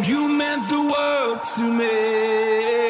you meant the world to me.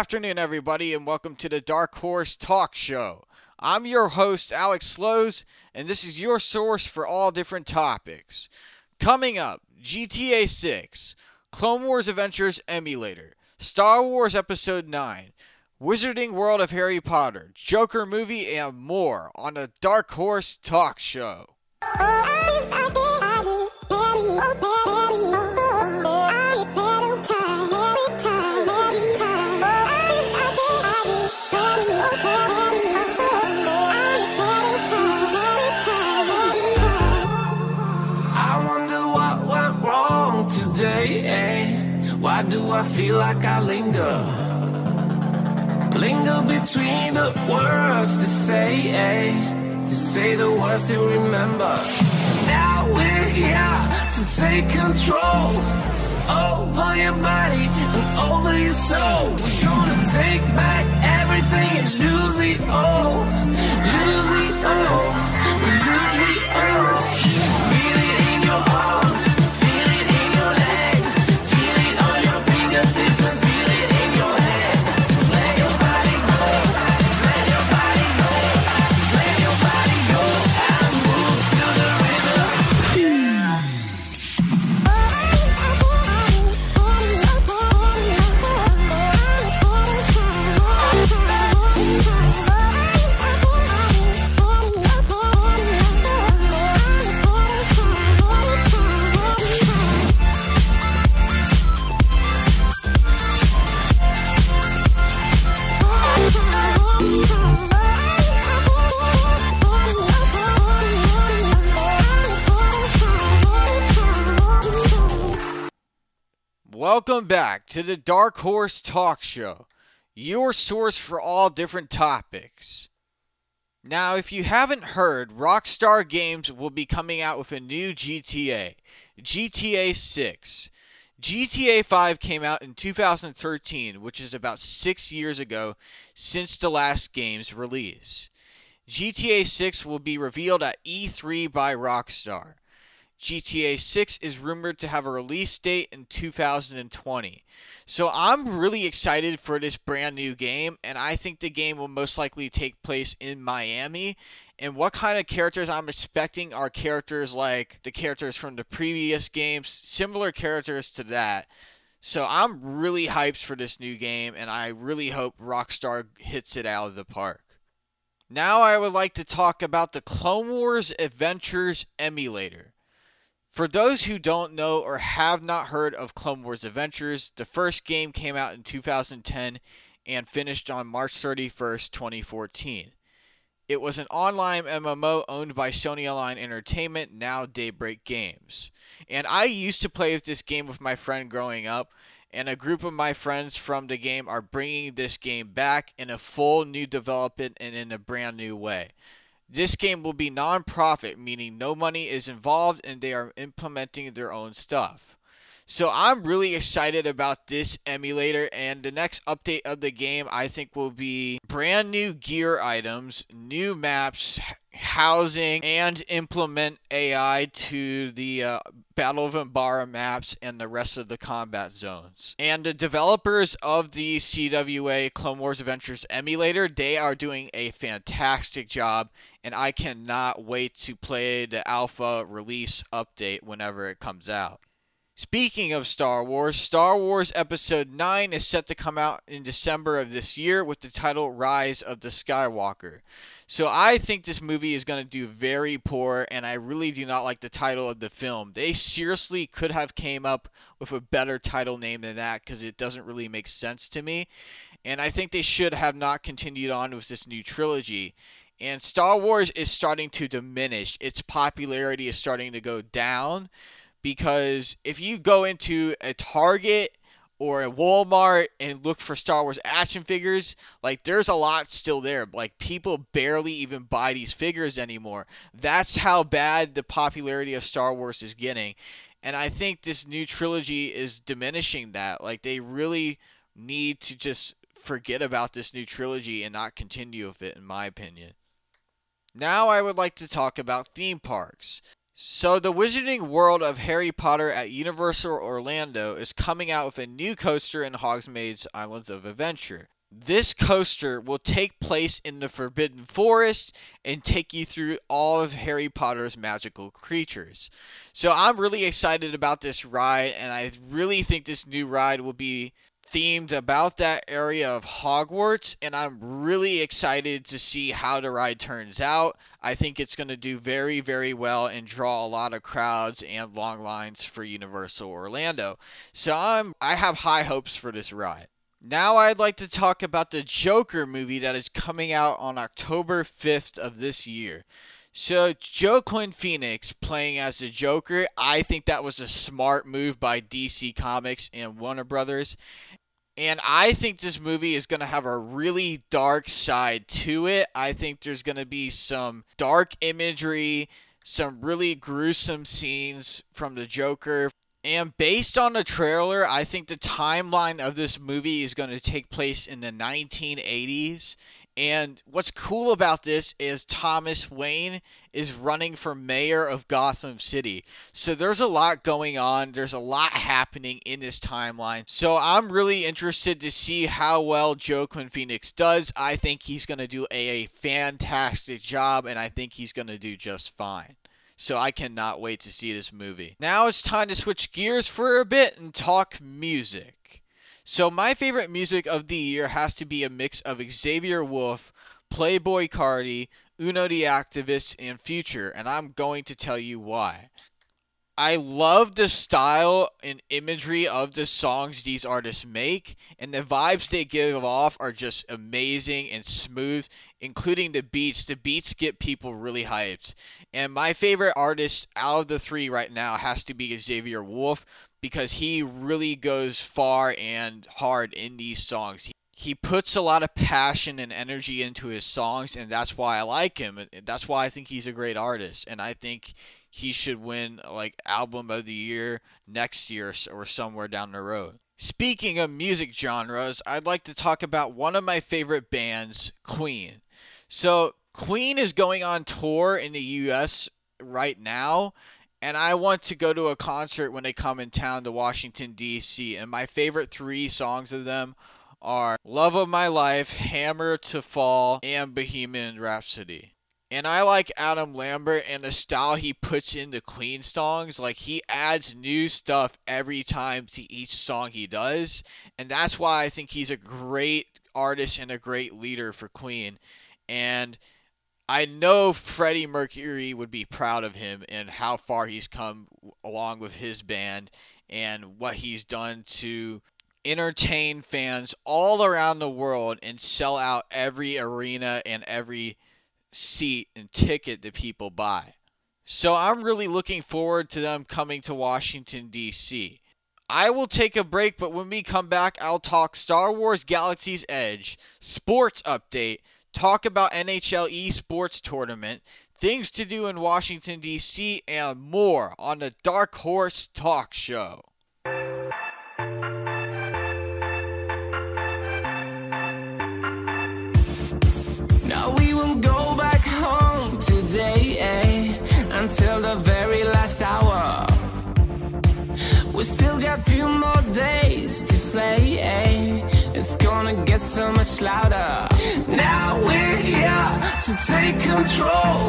Afternoon, everybody, and welcome to the Dark Horse Talk Show. I'm your host, Alex Slowes, and this is your source for all different topics. Coming up, GTA 6, Clone Wars Adventures Emulator, Star Wars Episode 9, Wizarding World of Harry Potter, Joker movie, and more on the Dark Horse Talk Show. I feel like I linger? Linger between the words to say, eh? To say the words to remember. Now we're here to take control over your body and over your soul. We're gonna take back everything and lose it all. Lose it all. Lose it all. Back to the Dark Horse Talk Show, your source for all different topics. Now, if you haven't heard, Rockstar Games will be coming out with a new GTA, GTA 6. GTA 5 came out in 2013, which is about six years ago since the last game's release. GTA 6 will be revealed at E3 by Rockstar. GTA 6 is rumored to have a release date in 2020. So I'm really excited for this brand new game, and I think the game will most likely take place in Miami. And what kind of characters I'm expecting are characters like the characters from the previous games, similar characters to that. So I'm really hyped for this new game, and I really hope Rockstar hits it out of the park. Now I would like to talk about the Clone Wars Adventures emulator. For those who don't know or have not heard of Clone Wars Adventures, the first game came out in 2010 and finished on March 31st, 2014. It was an online MMO owned by Sony Online Entertainment, now Daybreak Games. And I used to play this game with my friend growing up, and a group of my friends from the game are bringing this game back in a full new development and in a brand new way. This game will be non profit, meaning no money is involved and they are implementing their own stuff. So I'm really excited about this emulator, and the next update of the game I think will be brand new gear items, new maps, housing and implement AI to the uh, Battle of Umbara maps and the rest of the combat zones. And the developers of the CWA Clone Wars Adventures emulator, they are doing a fantastic job, and I cannot wait to play the alpha release update whenever it comes out. Speaking of Star Wars, Star Wars Episode 9 is set to come out in December of this year with the title Rise of the Skywalker. So I think this movie is going to do very poor and I really do not like the title of the film. They seriously could have came up with a better title name than that cuz it doesn't really make sense to me. And I think they should have not continued on with this new trilogy. And Star Wars is starting to diminish. Its popularity is starting to go down because if you go into a Target or a Walmart and look for Star Wars action figures, like there's a lot still there. Like people barely even buy these figures anymore. That's how bad the popularity of Star Wars is getting. And I think this new trilogy is diminishing that. Like they really need to just forget about this new trilogy and not continue with it in my opinion. Now I would like to talk about theme parks. So, the Wizarding World of Harry Potter at Universal Orlando is coming out with a new coaster in Hogsmeade's Islands of Adventure. This coaster will take place in the Forbidden Forest and take you through all of Harry Potter's magical creatures. So, I'm really excited about this ride, and I really think this new ride will be themed about that area of Hogwarts, and I'm really excited to see how the ride turns out. I think it's going to do very, very well and draw a lot of crowds and long lines for Universal Orlando. So I'm I have high hopes for this ride. Now I'd like to talk about the Joker movie that is coming out on October 5th of this year. So Joaquin Phoenix playing as the Joker, I think that was a smart move by DC Comics and Warner Brothers. And I think this movie is going to have a really dark side to it. I think there's going to be some dark imagery, some really gruesome scenes from the Joker. And based on the trailer, I think the timeline of this movie is going to take place in the 1980s. And what's cool about this is Thomas Wayne is running for mayor of Gotham City. So there's a lot going on. There's a lot happening in this timeline. So I'm really interested to see how well Joaquin Phoenix does. I think he's going to do a, a fantastic job, and I think he's going to do just fine. So I cannot wait to see this movie. Now it's time to switch gears for a bit and talk music. So my favorite music of the year has to be a mix of Xavier Wulf, Playboi Carti, Uno the Activist, and Future, and I'm going to tell you why. I love the style and imagery of the songs these artists make, and the vibes they give off are just amazing and smooth, including the beats. The beats get people really hyped. And my favorite artist out of the three right now has to be Xavier Wulf because he really goes far and hard in these songs. He puts a lot of passion and energy into his songs, and that's why I like him. That's why I think he's a great artist, and I think he should win like album of the year next year or somewhere down the road. Speaking of music genres, I'd like to talk about one of my favorite bands, Queen. So, Queen is going on tour in the US right now, and I want to go to a concert when they come in town to Washington, D.C. And my favorite three songs of them are Love of My Life, Hammer to Fall, and Bohemian Rhapsody. And I like Adam Lambert and the style he puts into Queen songs. Like he adds new stuff every time to each song he does. And that's why I think he's a great artist and a great leader for Queen. And I know Freddie Mercury would be proud of him and how far he's come along with his band and what he's done to entertain fans all around the world and sell out every arena and every seat and ticket that people buy. So I'm really looking forward to them coming to Washington, D.C. I will take a break, but when we come back, I'll talk Star Wars Galaxy's Edge, sports update, talk about NHL esports tournament, things to do in Washington, D.C., and more on the Dark Horse Talk Show. Now we will go back home today eh? until the very last hour. We still got few more days to slay. Eh? It's gonna get so much louder. Now we're here to take control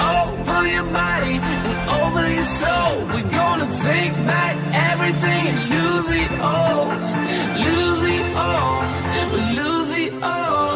over your body and over your soul. We're gonna take back everything and lose it all. Lose it all. We lose it all.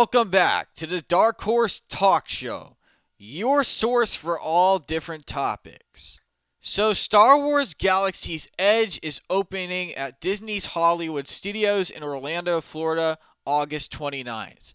Welcome back to the Dark Horse Talk Show, your source for all different topics. So, Star Wars Galaxy's Edge is opening at Disney's Hollywood Studios in Orlando, Florida, August 29th.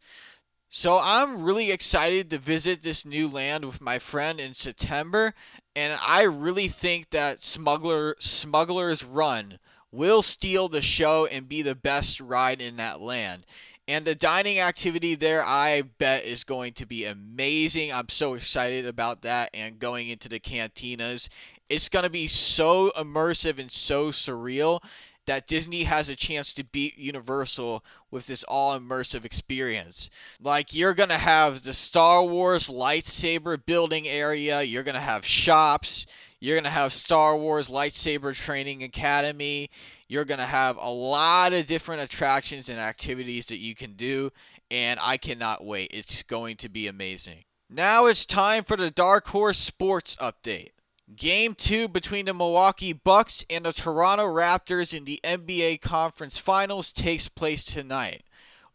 So, I'm really excited to visit this new land with my friend in September, and I really think that Smuggler Smuggler's Run will steal the show and be the best ride in that land. And the dining activity there, I bet, is going to be amazing. I'm so excited about that and going into the cantinas. It's going to be so immersive and so surreal that Disney has a chance to beat Universal with this all immersive experience. Like, you're going to have the Star Wars lightsaber building area, you're going to have shops, you're going to have Star Wars Lightsaber Training Academy. You're going to have a lot of different attractions and activities that you can do, and I cannot wait. It's going to be amazing. Now it's time for the Dark Horse Sports Update. Game 2 between the Milwaukee Bucks and the Toronto Raptors in the NBA Conference Finals takes place tonight.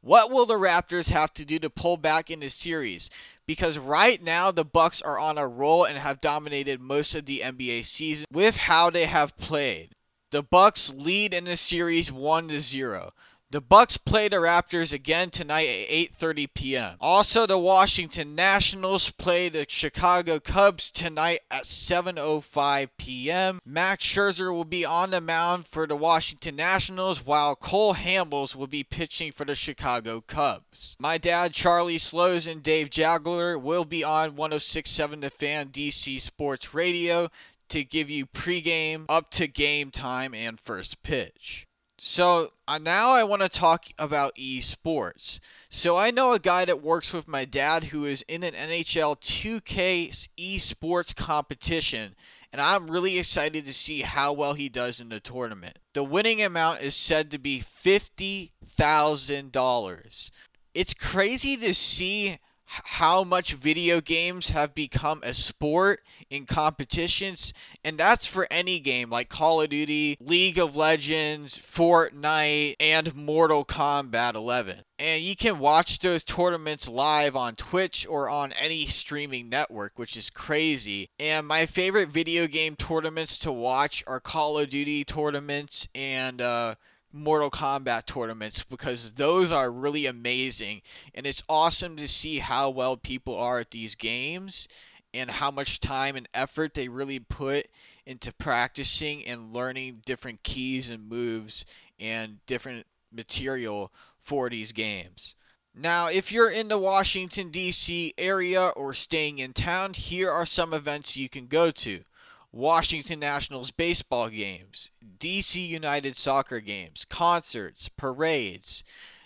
What will the Raptors have to do to pull back in the series? Because right now the Bucks are on a roll and have dominated most of the NBA season with how they have played. The Bucks lead in the series 1 to 0. The Bucks play the Raptors again tonight at 8:30 p.m. Also, the Washington Nationals play the Chicago Cubs tonight at 7:05 p.m. Max Scherzer will be on the mound for the Washington Nationals while Cole Hamels will be pitching for the Chicago Cubs. My dad Charlie Slowes and Dave Jageler will be on 106.7 The Fan DC Sports Radio to give you pregame, up to game time, and first pitch. So uh, now I want to talk about esports. So I know a guy that works with my dad who is in an NHL 2K esports competition, and I'm really excited to see how well he does in the tournament. The winning amount is said to be $50,000. It's crazy to see how much video games have become a sport in competitions and that's for any game like Call of Duty, League of Legends, Fortnite and Mortal Kombat 11. And you can watch those tournaments live on Twitch or on any streaming network, which is crazy. And my favorite video game tournaments to watch are Call of Duty tournaments and uh Mortal Kombat tournaments because those are really amazing and it's awesome to see how well people are at these games and how much time and effort they really put into practicing and learning different keys and moves and different material for these games. Now, if you're in the Washington, D.C. area or staying in town, here are some events you can go to. Washington Nationals baseball games, DC United soccer games, concerts, parades,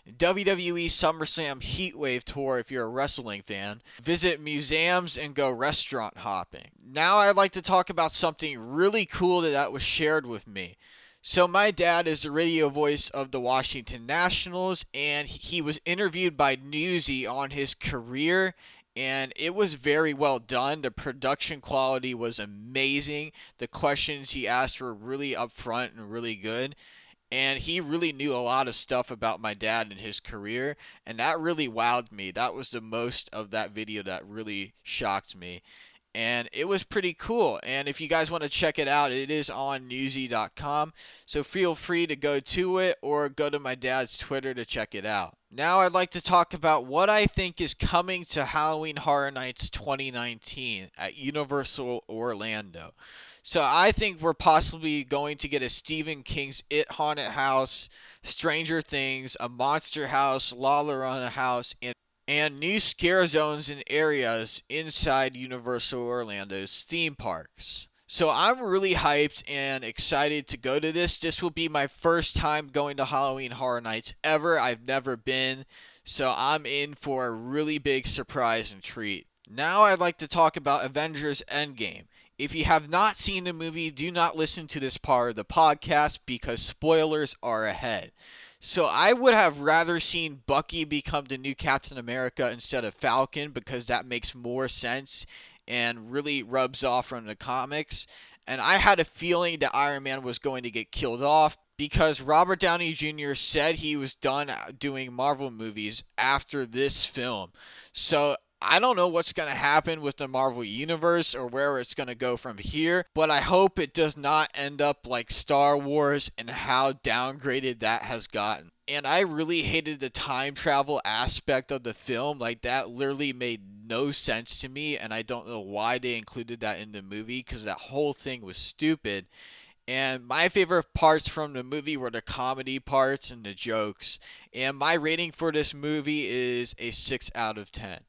WWE SummerSlam Heatwave Tour if you're a wrestling fan, visit museums, and go restaurant hopping. Now I'd like to talk about something really cool that, that was shared with me. So, my dad is the radio voice of the Washington Nationals, and he was interviewed by Newsy on his career and it was very well done. The production quality was amazing. The questions he asked were really upfront and really good. And he really knew a lot of stuff about my dad and his career, and that really wowed me. That was the most of that video that really shocked me. And it was pretty cool. And if you guys want to check it out, it is on newsy.com. So feel free to go to it or go to my dad's Twitter to check it out. Now I'd like to talk about what I think is coming to Halloween Horror Nights 2019 at Universal Orlando. So I think we're possibly going to get a Stephen King's It Haunted House, Stranger Things, a Monster House, La Llorona House, and and new scare zones and areas inside Universal Orlando's theme parks. So I'm really hyped and excited to go to this. This will be my first time going to Halloween Horror Nights ever. I've never been. So I'm in for a really big surprise and treat. Now I'd like to talk about Avengers Endgame. If you have not seen the movie, do not listen to this part of the podcast because spoilers are ahead. So I would have rather seen Bucky become the new Captain America instead of Falcon because that makes more sense and really rubs off from the comics. And I had a feeling that Iron Man was going to get killed off because Robert Downey Jr. said he was done uh, doing Marvel movies after this film. So I don't know what's going to happen with the Marvel Universe or where it's going to go from here, but I hope it does not end up like Star Wars and how downgraded that has gotten. And I really hated the time travel aspect of the film. Like, that literally made no sense to me, and I don't know why they included that in the movie because that whole thing was stupid. And my favorite parts from the movie were the comedy parts and the jokes. And my rating for this movie is a 6 out of 10.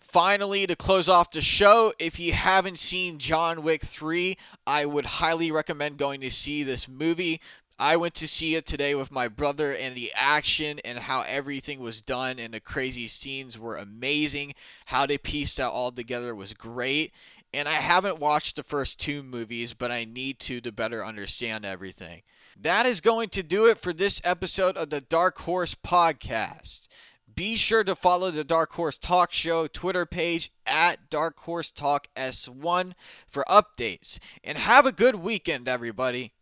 Finally, to close off the show, if you haven't seen John Wick 3, I would highly recommend going to see this movie. I went to see it today with my brother, and the action and how everything was done and the crazy scenes were amazing. How they pieced that all together was great. And I haven't watched the first two movies, but I need to to better understand everything. That is going to do it for this episode of the Dark Horse Podcast. Be sure to follow the Dark Horse Talk Show Twitter page at Dark Horse Talk S1 for updates. And have a good weekend, everybody.